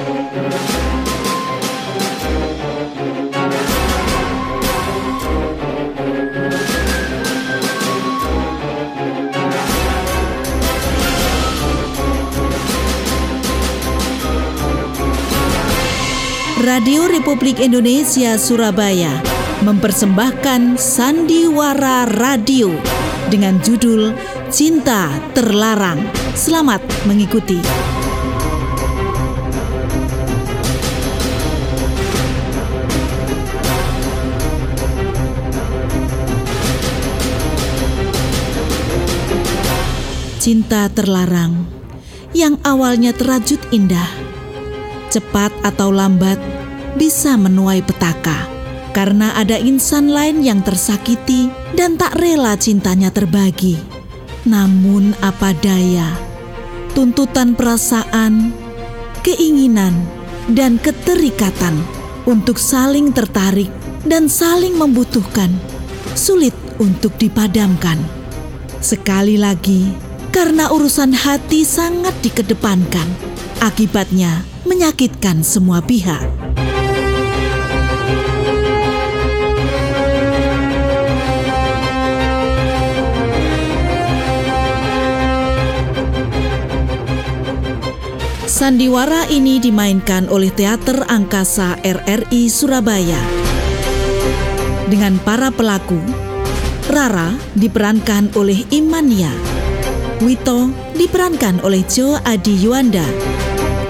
Radio Republik Indonesia Surabaya mempersembahkan Sandiwara Radio dengan judul Cinta Terlarang. Selamat mengikuti. Cinta terlarang yang awalnya terajut indah, cepat atau lambat bisa menuai petaka karena ada insan lain yang tersakiti dan tak rela cintanya terbagi. Namun, apa daya, tuntutan perasaan, keinginan, dan keterikatan untuk saling tertarik dan saling membutuhkan sulit untuk dipadamkan. Sekali lagi, karena urusan hati sangat dikedepankan, akibatnya menyakitkan semua pihak. Sandiwara ini dimainkan oleh Teater Angkasa RRI Surabaya. Dengan para pelaku, Rara diperankan oleh Imania, Wito diperankan oleh Jo Adi Yuanda,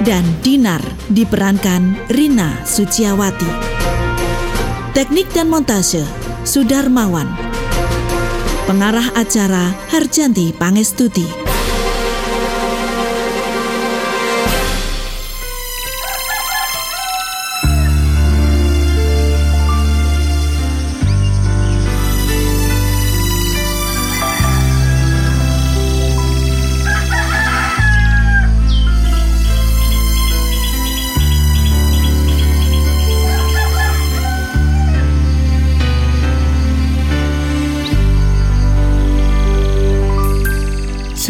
dan Dinar diperankan Rina Suciawati. Teknik dan montase Sudarmawan. Pengarah acara Harjanti Pangestuti.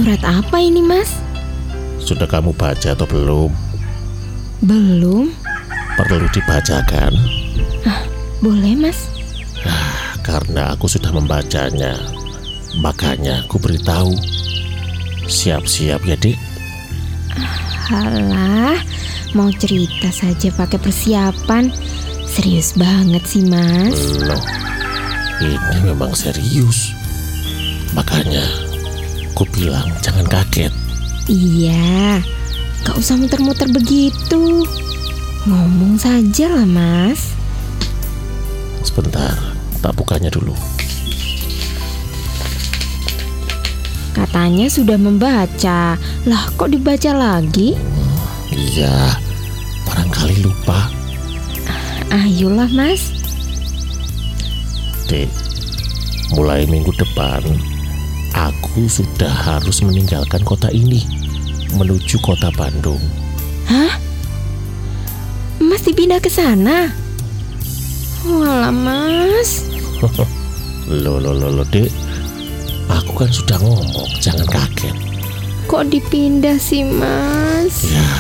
Surat apa ini, Mas? Sudah kamu baca atau belum? Belum. Perlu dibacakan? Ah, boleh, Mas. Ah, karena aku sudah membacanya, makanya aku beritahu. Siap-siap ya, Dik. Halah, mau cerita saja pakai persiapan. Serius banget sih, Mas. Loh, ini memang serius. Makanya Aku bilang jangan kaget. Iya, gak usah muter-muter begitu. Ngomong saja lah mas. Sebentar, tak bukanya dulu. Katanya sudah membaca. Lah kok dibaca lagi? iya, barangkali lupa. Ayolah mas. Dek, mulai minggu depan aku sudah harus meninggalkan kota ini menuju kota Bandung. Hah? Mas dipindah ke sana? Walah mas. lo lo lo lo dek, aku kan sudah ngomong jangan kaget. Kok dipindah sih mas? Ya,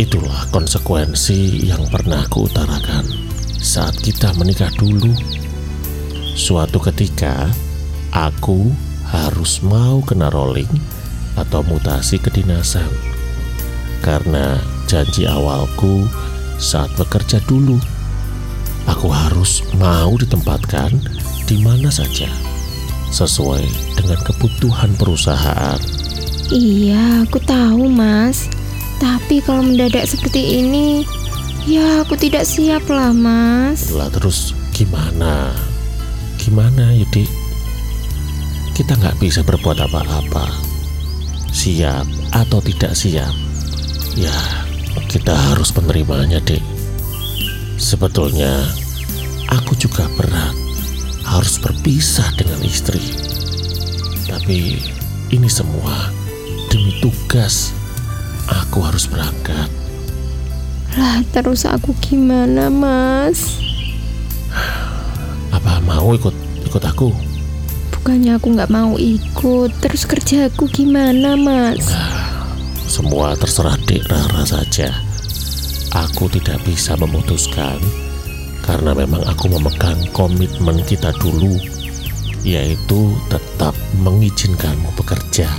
itulah konsekuensi yang pernah aku utarakan saat kita menikah dulu. Suatu ketika aku harus mau kena rolling atau mutasi kedinasan karena janji awalku saat bekerja dulu aku harus mau ditempatkan di mana saja sesuai dengan kebutuhan perusahaan. Iya aku tahu mas. Tapi kalau mendadak seperti ini ya aku tidak siap lah mas. Lah terus gimana? Gimana Yudi kita nggak bisa berbuat apa-apa. Siap atau tidak siap, ya kita harus menerimanya, dek. Sebetulnya, aku juga berat harus berpisah dengan istri. Tapi ini semua demi tugas. Aku harus berangkat. Lah, terus aku gimana, Mas? Apa mau ikut ikut aku? Bukannya aku nggak mau ikut, terus kerjaku gimana, Mas? Nah, semua terserah Dek Rara saja. aku tidak bisa memutuskan karena memang aku memegang komitmen kita dulu yaitu tetap mengizinkanmu bekerja.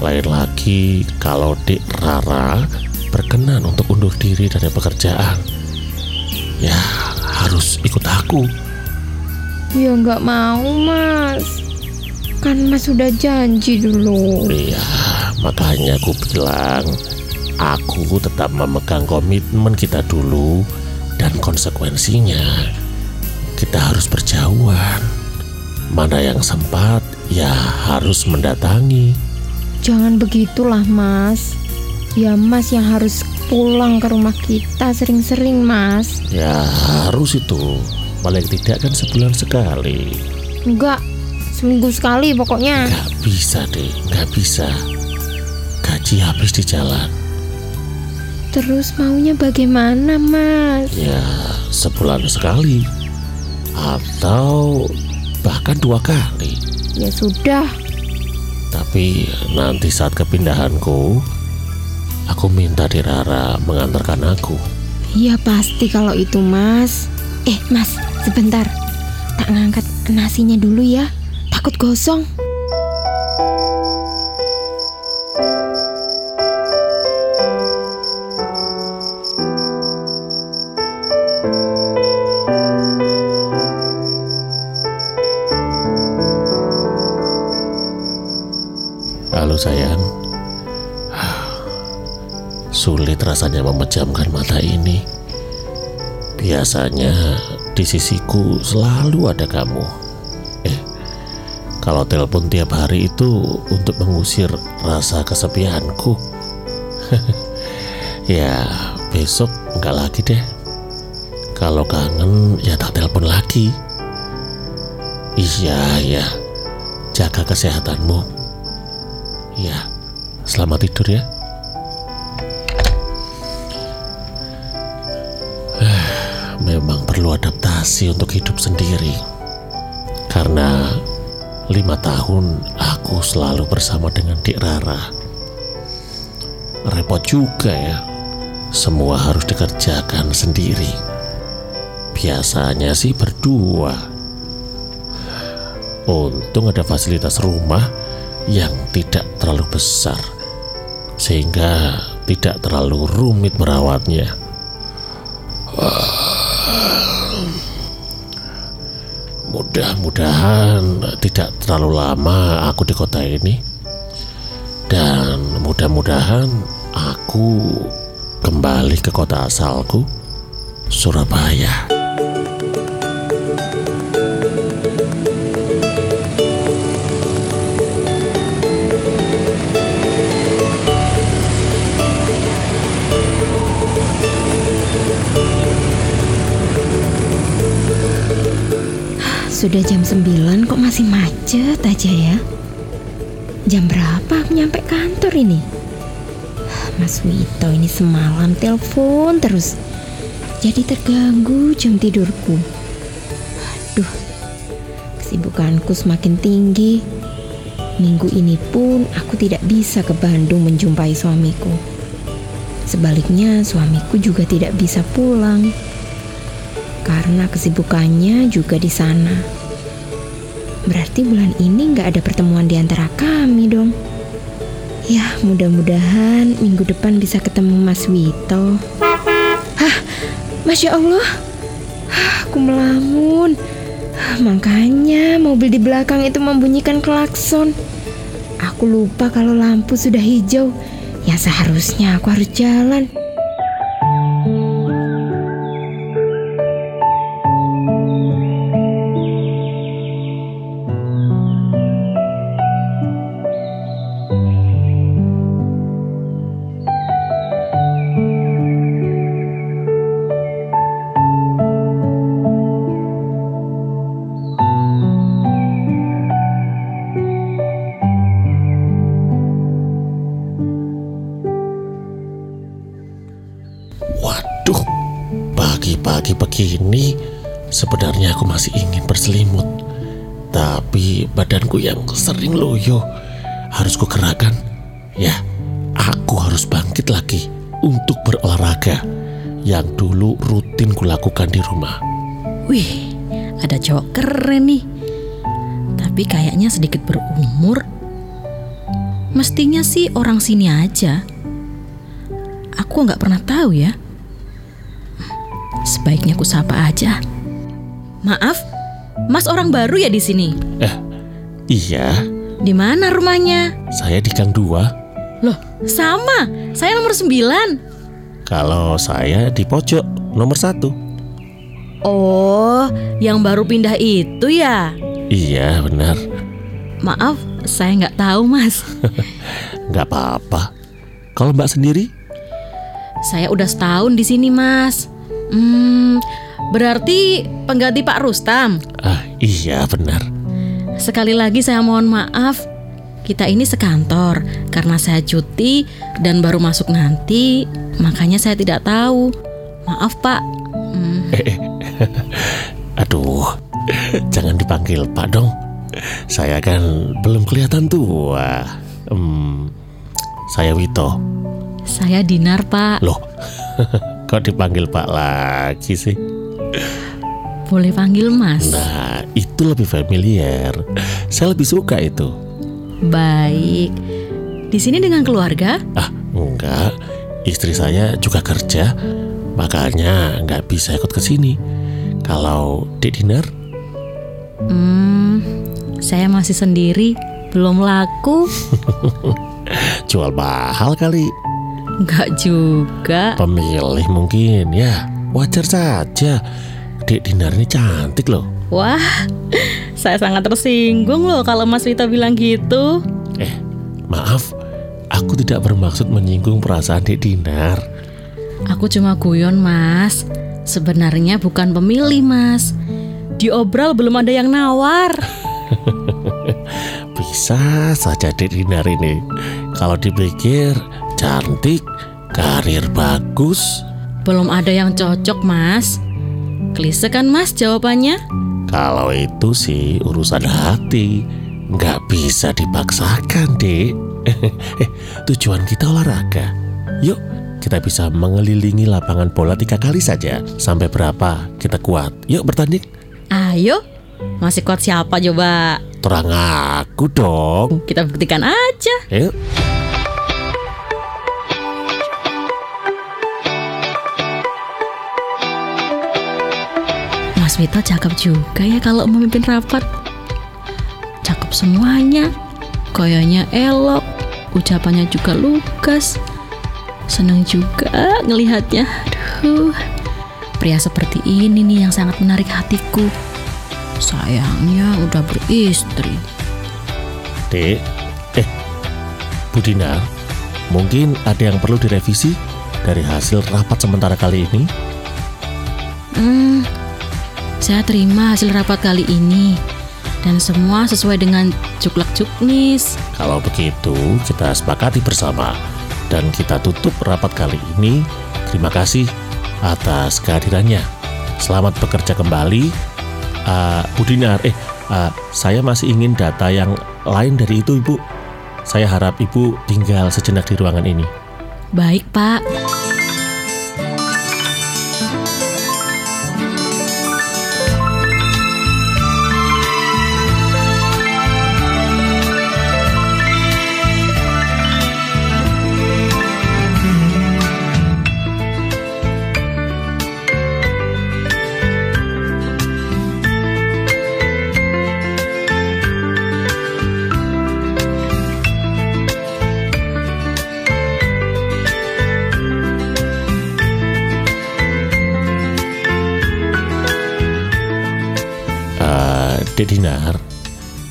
Lain lagi kalau Dik Rara berkenan untuk undur diri dari pekerjaan. Ya, harus ikut aku. Ya nggak mau, Mas. Kan Mas sudah janji dulu. Iya, makanya aku bilang aku tetap memegang komitmen kita dulu dan konsekuensinya kita harus berjauhan. Mana yang sempat ya harus mendatangi. Jangan begitulah, Mas. Ya, Mas yang harus pulang ke rumah kita sering-sering, Mas. Ya harus itu. Paling tidak kan sebulan sekali. Enggak, seminggu sekali pokoknya. Gak bisa deh, gak bisa. Gaji habis di jalan. Terus maunya bagaimana, Mas? Ya sebulan sekali. Atau bahkan dua kali. Ya sudah, Tapi nanti saat kepindahanku, aku minta Dirara mengantarkan aku. Iya pasti kalau itu mas Eh mas sebentar Tak ngangkat nasinya dulu ya Takut gosong sayang. Sulit rasanya memejamkan mata ini. Biasanya di sisiku selalu ada kamu. Eh, kalau telepon tiap hari itu untuk mengusir rasa kesepianku. ya, besok enggak lagi deh. Kalau kangen ya tak telepon lagi. Iya, ya. Jaga kesehatanmu. Ya, selamat tidur ya. Hidup sendiri. Karena lima tahun aku selalu bersama dengan Dik Rara. Repot juga ya. Semua harus dikerjakan sendiri. Biasanya sih berdua. Untung ada fasilitas rumah yang tidak terlalu besar, sehingga tidak terlalu rumit merawatnya. Mudah-mudahan tidak terlalu lama aku di kota ini, dan mudah-mudahan aku kembali ke kota asalku, Surabaya. Sudah jam 9 kok masih macet aja ya? Jam berapa aku nyampe kantor ini? Mas Wito ini semalam telepon terus. Jadi terganggu jam tidurku. Aduh Kesibukanku semakin tinggi. Minggu ini pun aku tidak bisa ke Bandung menjumpai suamiku. Sebaliknya suamiku juga tidak bisa pulang. Karena kesibukannya juga di sana. Berarti bulan ini nggak ada pertemuan di antara kami dong. Ya, mudah-mudahan minggu depan bisa ketemu Mas Wito. Hah, Masya Allah. Hah, aku melamun. Hah, Makanya mobil di belakang itu membunyikan klakson. Aku lupa kalau lampu sudah hijau. Ya seharusnya aku harus jalan. Begini sebenarnya aku masih ingin berselimut. Tapi badanku yang sering loyo harus kugerakkan. Ya, aku harus bangkit lagi untuk berolahraga. yang dulu rutin kulakukan di rumah. Wih, ada cowok keren nih. Tapi kayaknya sedikit berumur. Mestinya sih orang sini aja. Aku nggak pernah tahu ya. Sebaiknya ku sapa aja. Maaf, Mas orang baru ya di sini. Eh, iya, Di mana rumahnya? saya di Gang 2. Loh, sama. Saya nomor 9. Kalau saya di pojok nomor satu. Oh, yang baru pindah itu ya? Iya, benar. Maaf, saya nggak tahu, Mas. Nggak apa-apa. Kalau Mbak sendiri? Saya udah setahun di sini, Mas. Hmm, berarti pengganti Pak Rustam. Ah, iya benar. Sekali lagi saya mohon maaf. Kita ini sekantor karena saya cuti dan baru masuk nanti, makanya saya tidak tahu. Maaf, Pak. Hmm, Aduh, jangan dipanggil Pak dong. Saya kan belum kelihatan tua. Hmm, saya Wito. saya Dinar, Pak. Loh, kok dipanggil Pak lagi sih? Boleh panggil Mas. Nah, itu lebih familiar. Saya lebih suka itu. Baik. Di sini dengan keluarga? Ah, enggak. Istri saya juga kerja, makanya nggak bisa ikut ke sini. Kalau Dek Dinar, Hmm, saya masih sendiri, belum laku. jual mahal kali. Enggak juga. Pemilih mungkin ya. Wajar saja. Dek Dinar ini cantik loh. Wah, saya sangat tersinggung loh kalau Mas Vito bilang gitu. Eh, maaf. Aku tidak bermaksud menyinggung perasaan Dek Dinar. Aku cuma guyon, Mas. Sebenarnya bukan pemilih, Mas. Diobral belum ada yang nawar. Bisa saja Dek Dinar ini. Kalau dipikir cantik, karir bagus. Belum ada yang cocok, Mas. Klise kan, Mas, jawabannya? Kalau itu sih urusan hati. Nggak bisa dipaksakan, Dek. eh, tujuan kita olahraga. Yuk, kita bisa mengelilingi lapangan bola tiga kali saja. Sampai berapa kita kuat. Yuk bertanding. Ayo, masih kuat siapa coba? Terang aku dong. Kita buktikan aja. Yuk. Mas Vito cakep juga ya kalau memimpin rapat. Cakep semuanya. Gayanya elok, ucapannya juga lugas. Seneng juga ngelihatnya. Aduh, pria seperti ini nih yang sangat menarik hatiku. Sayangnya udah beristri. Dek, eh, Bu Dinar, mungkin ada yang perlu direvisi dari hasil rapat sementara kali ini. Hmm, saya terima hasil rapat kali ini dan semua sesuai dengan cuklak cuknis. Kalau begitu, kita sepakati bersama dan kita tutup rapat kali ini. Terima kasih atas kehadirannya. Selamat bekerja kembali, Ah, Bu Dinar. Eh, ah, saya masih ingin data yang lain dari itu, Ibu. Saya harap Ibu tinggal sejenak di ruangan ini. Baik, Pak. Dek Dinar,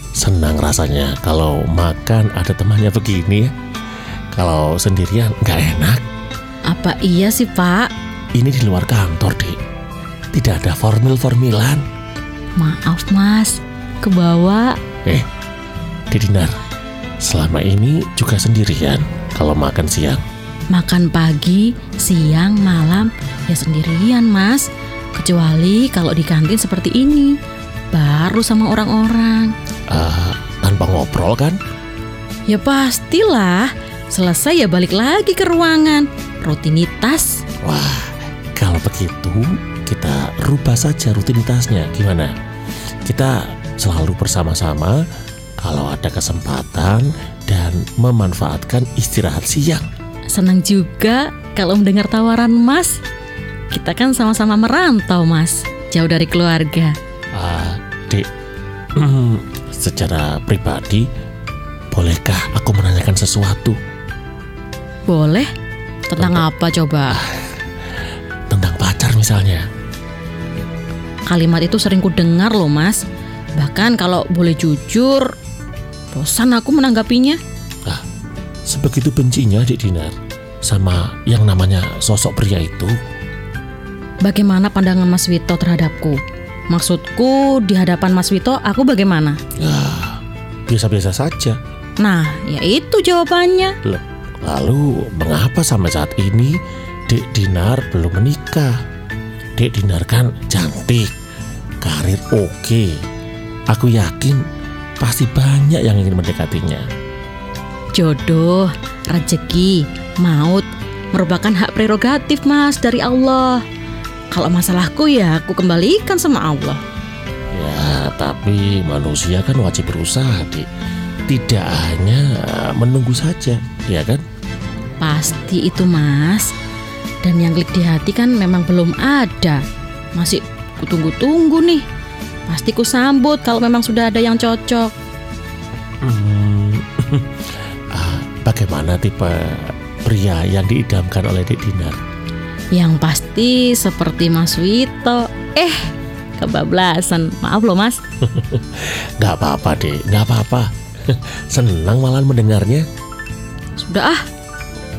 senang rasanya kalau makan ada temannya begini ya. Kalau sendirian nggak enak. Apa iya sih, Pak? Ini di luar kantor, Dek. Tidak ada formil-formilan. Maaf, Mas. Kebawa. Eh, Dek Dinar, selama ini juga sendirian kalau makan siang. Makan pagi, siang, malam, ya sendirian, Mas. Kecuali kalau di kantin seperti ini. Baru sama orang-orang. Eh, tanpa ngobrol kan? Ya pastilah. Selesai ya balik lagi ke ruangan. Rutinitas. Wah, kalau kalau begitu kita rubah saja rutinitasnya. Gimana? Kita selalu bersama-sama kalau ada kesempatan dan memanfaatkan istirahat siang. Senang juga kalau mendengar tawaran Mas. Kita kan sama-sama merantau, Mas. Jauh dari keluarga. Ah, Dek, secara pribadi, bolehkah aku menanyakan sesuatu Boleh? Tentang apa coba? tentang pacar misalnya? Kalimat itu sering ku dengar loh, Mas. Bahkan kalau boleh jujur, bosan aku menanggapinya. Sebegitu bencinya Dek Dinar sama yang namanya sosok pria itu. Bagaimana pandangan Mas Wito terhadapku? Maksudku di hadapan Mas Wito aku bagaimana? Ya, biasa-biasa saja. Nah, ya itu jawabannya. Lalu mengapa sampai saat ini Dek Dinar belum menikah? Dek Dinar kan cantik, karir oke. Aku yakin pasti banyak yang ingin mendekatinya. Jodoh, rezeki, maut merupakan hak prerogatif Mas dari Allah. Kalau masalahku ya aku kembalikan sama Allah. Ya, tapi manusia kan wajib berusaha, Dik. Tidak hanya menunggu saja, ya kan? Pasti itu Mas. Dan yang klik di hati kan memang belum ada. Masih kutunggu-tunggu nih. Pasti ku sambut kalau memang sudah ada yang cocok. Hmm, ah, bagaimana tipe pria yang diidamkan oleh Dek Dinar? Yang pasti seperti Mas Wito. Eh, kebablasan. Maaf loh Mas. Gak apa-apa, Dek. Gak apa-apa. Senang malah mendengarnya. Sudah ah,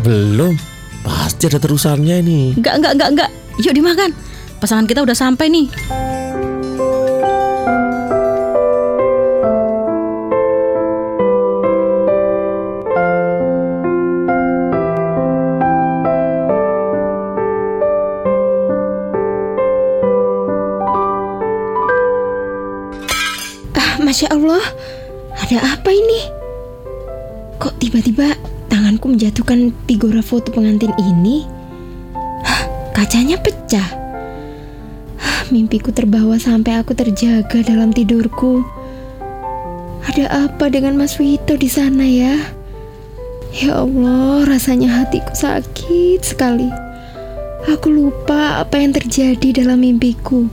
Belum. Pasti ada terusannya ini. enggak, enggak, enggak, enggak. Yuk dimakan. Pasangan kita udah sampai nih. Masya Allah, ada apa ini? Kok tiba-tiba tanganku menjatuhkan figura foto pengantin ini? Hah, kacanya pecah. Hah, mimpiku terbawa sampai aku terjaga dalam tidurku. Ada apa dengan Mas Wito di sana ya? Ya Allah, rasanya hatiku sakit sekali. Aku lupa apa yang terjadi dalam mimpiku.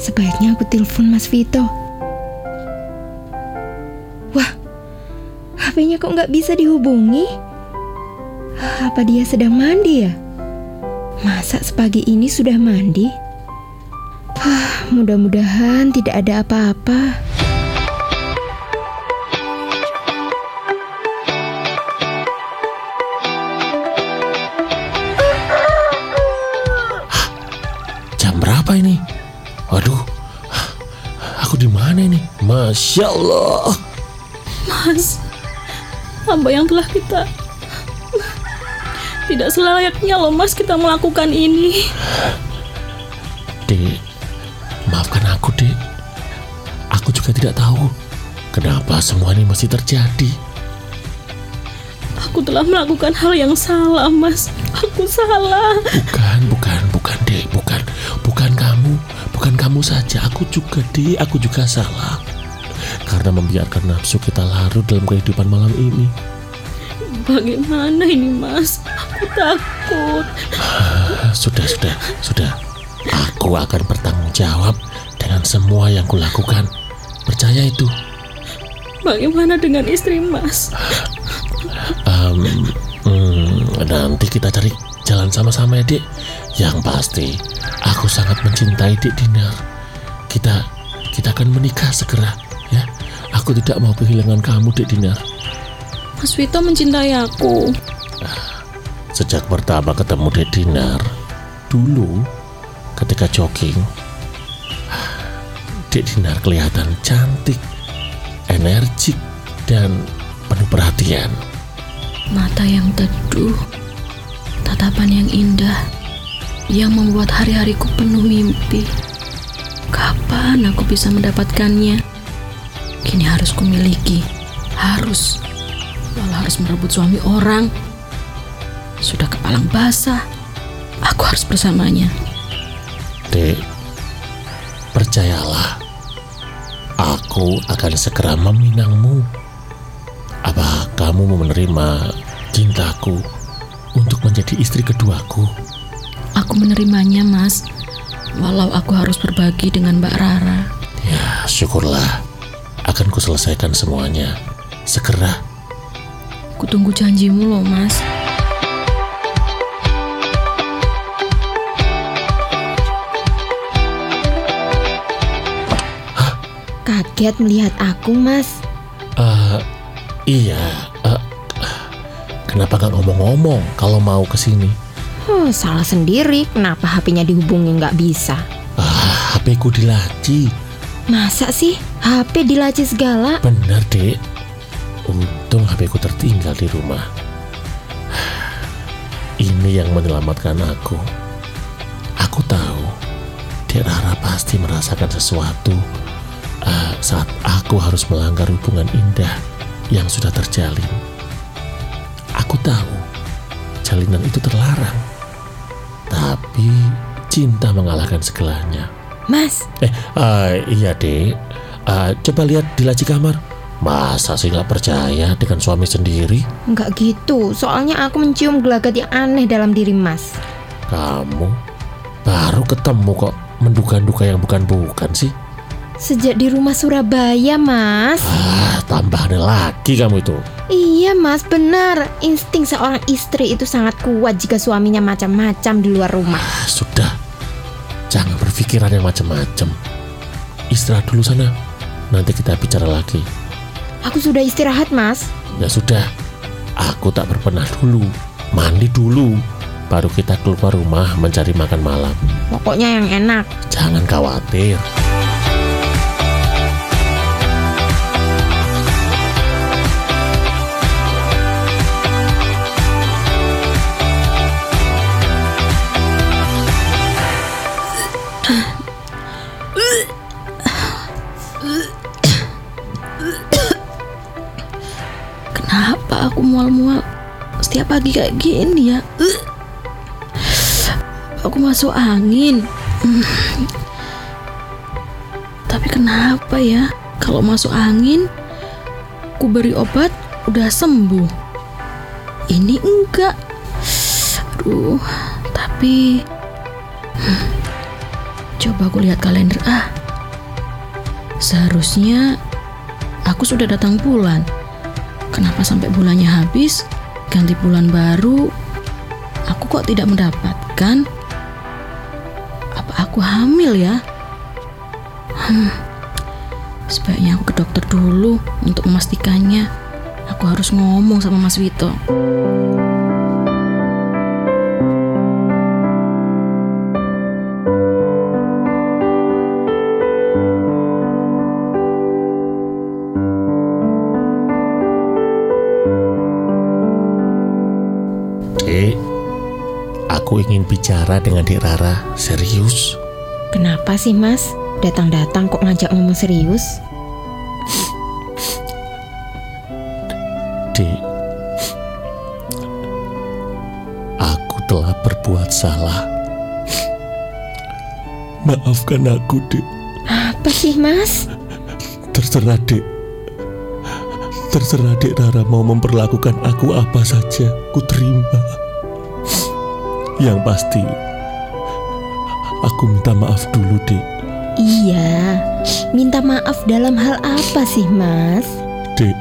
Sebaiknya aku telepon Mas Vito. HP-nya kok nggak bisa dihubungi? Apa dia sedang mandi ya? Masa sepagi ini sudah mandi? Hah, mudah-mudahan tidak ada apa-apa. Jam berapa ini? Waduh, aku di mana ini? Masya Allah. Mas, hamba yang telah kita tidak selayaknya loh Mas kita melakukan ini. Dek, maafkan aku, Dek. Aku juga tidak tahu kenapa semua ini masih terjadi. Aku telah melakukan hal yang salah, Mas. Aku salah. Bukan, bukan, bukan, Dek, bukan. Bukan kamu, bukan kamu saja. Aku juga, Dek, aku juga salah. Karena membiarkan nafsu kita larut dalam kehidupan malam ini. Bagaimana ini, Mas? Aku takut. Ah, Sudah, sudah, sudah. Aku akan bertanggung jawab dengan semua yang kulakukan. Percaya itu. Bagaimana dengan istri Mas? Em, hmm, nanti kita cari jalan sama-sama ya, Dek. Yang pasti, aku sangat mencintai Dek Dinar. Kita kita akan menikah segera. Aku tidak mau kehilangan kamu, Dek Dinar. Mas Wito mencintai aku. Sejak pertama ketemu Dek Dinar, dulu ketika jogging, Dek Dinar kelihatan cantik, energik, dan penuh perhatian. Mata yang teduh, tatapan yang indah, yang membuat hari-hariku penuh mimpi. Kapan aku bisa mendapatkannya? Kini harus kumiliki, harus. Walau harus merebut suami orang. Sudah kepalang basah, Aku harus bersamanya. Dek, percayalah, aku akan segera meminangmu. Apa kamu mau menerima cintaku untuk menjadi istri keduaku? Aku menerimanya, Mas. Walau aku harus berbagi dengan Mbak Rara. Ya, syukurlah. Akan kuselesaikan semuanya. Segera. Kutunggu janjimu loh, Mas. Kaget melihat aku, Mas. Eh, iya. eh, kenapa nggak ngomong-ngomong kalau mau ke sini? Salah sendiri. Kenapa HP-nya dihubungin nggak bisa? Ah, HP ku dilaci. Masa sih HP dilaci segala? Benar, Dek. Untung HP ku tertinggal di rumah. Ini yang menyelamatkan aku. Aku tahu Dek Rara pasti merasakan sesuatu eh, saat aku harus melanggar hubungan indah yang sudah terjalin. Aku tahu jalinan itu terlarang. Tapi cinta mengalahkan segalanya. Mas, Eh, eh, iya dek. Eh, coba lihat di laci kamar. Masa sih nggak percaya dengan suami sendiri? nggak gitu. Soalnya aku mencium gelagat yang aneh dalam diri Mas. Kamu baru ketemu kok menduga-duga yang bukan-bukan sih. Sejak di rumah Surabaya, Mas. Ah, tambah lagi kamu itu. Iya, Mas, benar. Insting seorang istri itu sangat kuat jika suaminya macam-macam di luar rumah. Ah, sudah. Jangan berpikiran yang macam-macam. Istirahat dulu sana. Nanti kita bicara lagi. Aku sudah istirahat, Mas. Ya sudah. Aku tak berpenah dulu. Mandi dulu. Baru kita keluar rumah mencari makan malam. Pokoknya yang enak. Jangan khawatir. Mual-mual setiap pagi kayak gini ya? Uh. Aku masuk angin. Hmm. Tapi kenapa ya? Kalau masuk angin, ku beri obat udah sembuh. Ini enggak. Aduh, tapi Hmm. coba aku lihat kalender ah. Seharusnya aku sudah datang bulan. Kenapa sampai bulannya habis, ganti bulan baru, aku kok tidak mendapatkan? Apa aku hamil ya? Hmm, sebaiknya aku ke dokter dulu untuk memastikannya. Aku harus ngomong sama Mas Wito. Bicara dengan Dek Rara. Serius? Kenapa sih, Mas? Datang-datang kok ngajak ngomong serius? Dek, aku telah berbuat salah. Maafkan aku, Dek. Apa sih, Mas? Terserah, Dek. Terserah Dek Rara mau memperlakukan aku apa saja, ku terima. Yang pasti, aku minta maaf dulu, Dek. Iya, minta maaf dalam hal apa sih, Mas? Dek,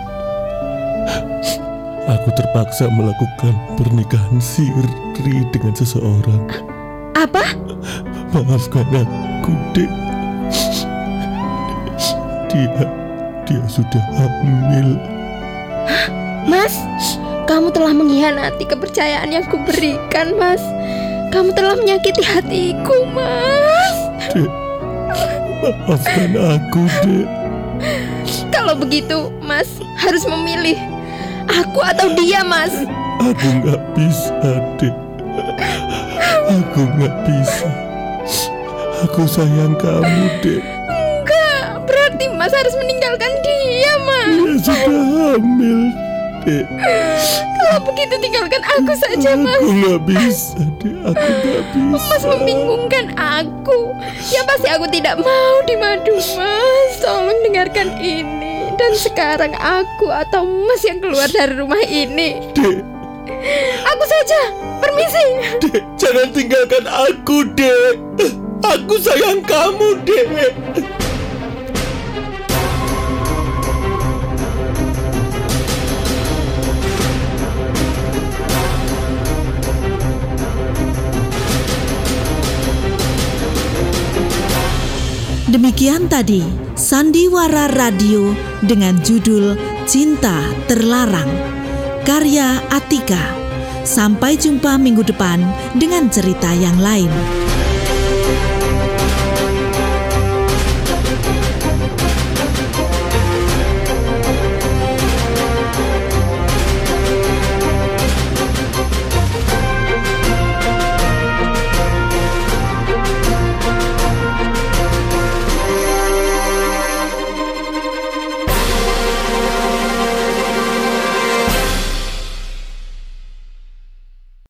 aku terpaksa melakukan pernikahan siri dengan seseorang. Apa? Maafkan aku, Dek. Dia, dia sudah hamil. Mas, kamu telah mengkhianati kepercayaan yang kuberikan, Mas. Kamu telah menyakiti hatiku, Mas. Dek, maafkan aku, Dek. Kalau begitu, Mas harus memilih aku atau dia, Mas. Aku nggak bisa, Dek. Aku nggak bisa. Aku sayang kamu, Dek. Enggak, berarti Mas harus meninggalkan dia, Mas. Dia sudah hamil, Dek. Kalau begitu tinggalkan aku saja, Mas. Aku nggak bisa, Dek. Aku nggak bisa. Mas membingungkan aku. Ya pasti aku tidak mau dimadu, Mas. Tolong dengarkan ini. Dan sekarang aku atau Mas yang keluar dari rumah ini. Dek, Aku saja. Permisi. Dek, jangan tinggalkan aku, Dek. Aku sayang kamu, Dek. Demikian tadi Sandiwara Radio dengan judul Cinta Terlarang karya Atika. Sampai jumpa minggu depan dengan cerita yang lain.